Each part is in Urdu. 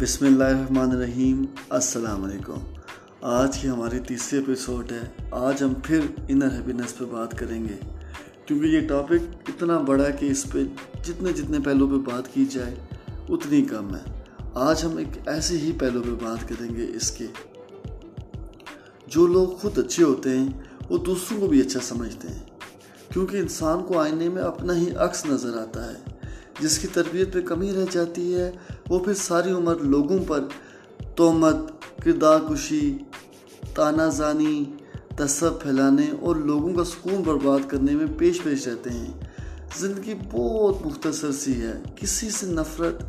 بسم اللہ الرحمن الرحیم۔ السلام علیکم۔ آج کی ہماری تیسری ایپیسوڈ ہے۔ آج ہم پھر انر ہیپینس پہ بات کریں گے۔ کیونکہ یہ ٹاپک اتنا بڑا ہے کہ اس پہ جتنے جتنے پہلو پہ بات کی جائے، اتنی کم ہے۔ آج ہم ایک ایسے ہی پہلو پہ بات کریں گے اس کے۔ جو لوگ خود اچھے ہوتے ہیں، وہ دوسروں کو بھی اچھا سمجھتے ہیں۔ کیونکہ انسان کو آئینے میں اپنا ہی عکس نظر آتا ہے۔ جس کی تربیت پہ کمی رہ جاتی ہے، وہ پھر ساری عمر لوگوں پر تومت کردار کشی تانہ زانی تصب پھیلانے اور لوگوں کا سکون برباد کرنے میں پیش پیش رہتے ہیں۔ زندگی بہت مختصر سی ہے، کسی سے نفرت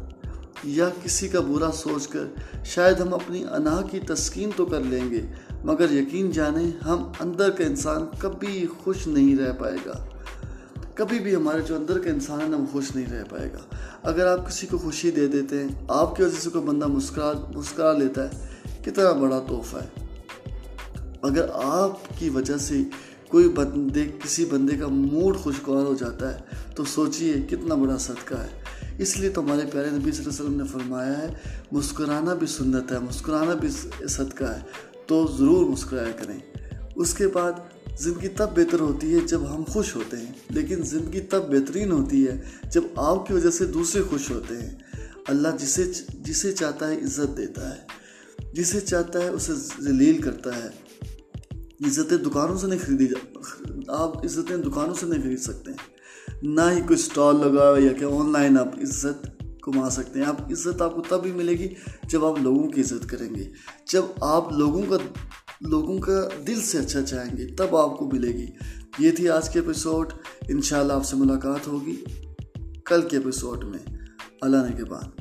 یا کسی کا برا سوچ کر شاید ہم اپنی انا کی تسکین تو کر لیں گے، مگر یقین جانیں ہم اندر کا انسان کبھی خوش نہیں رہ پائے گا۔ کبھی بھی ہمارے جو اندر کا انسان ہے نا، وہ خوش نہیں رہ پائے گا۔ اگر آپ کسی کو خوشی دے دیتے ہیں، آپ کی وجہ سے کوئی بندہ مسکرا مسکرا لیتا ہے، کتنا بڑا تحفہ ہے۔ اگر آپ کی وجہ سے کوئی بندے، کسی بندے کا موڈ خوشگوار ہو جاتا ہے، تو سوچئے کتنا بڑا صدقہ ہے۔ اس لیے تو ہمارے پیارے نبی صلی اللہ علیہ وسلم نے فرمایا ہے، مسکرانا بھی سنت ہے، مسکرانا بھی صدقہ ہے، تو ضرور مسکرایا کریں۔ اس کے بعد زندگی تب بہتر ہوتی ہے جب ہم خوش ہوتے ہیں، لیکن زندگی تب بہترین ہوتی ہے جب آپ کی وجہ سے دوسرے خوش ہوتے ہیں۔ اللہ جسے جسے چاہتا ہے عزت دیتا ہے، جسے چاہتا ہے اسے ذلیل کرتا ہے۔ عزتیں دکانوں سے نہیں خریدی جا، آپ عزتیں دکانوں سے نہیں خرید سکتے ہیں۔ نہ ہی کوئی سٹال لگا یا کہ آن لائن آپ عزت کما سکتے ہیں۔ آپ، عزت آپ کو تب ہی ملے گی جب آپ لوگوں کی عزت کریں گے۔ جب آپ لوگوں کا لوگوں کا دل سے اچھا چاہیں گے، تب آپ کو ملے گی۔ یہ تھی آج کے ایپیسوڈ انشاءاللہ آپ سے ملاقات ہوگی کل کے ایپیسوڈ میں۔ اللہ نے کے بعد۔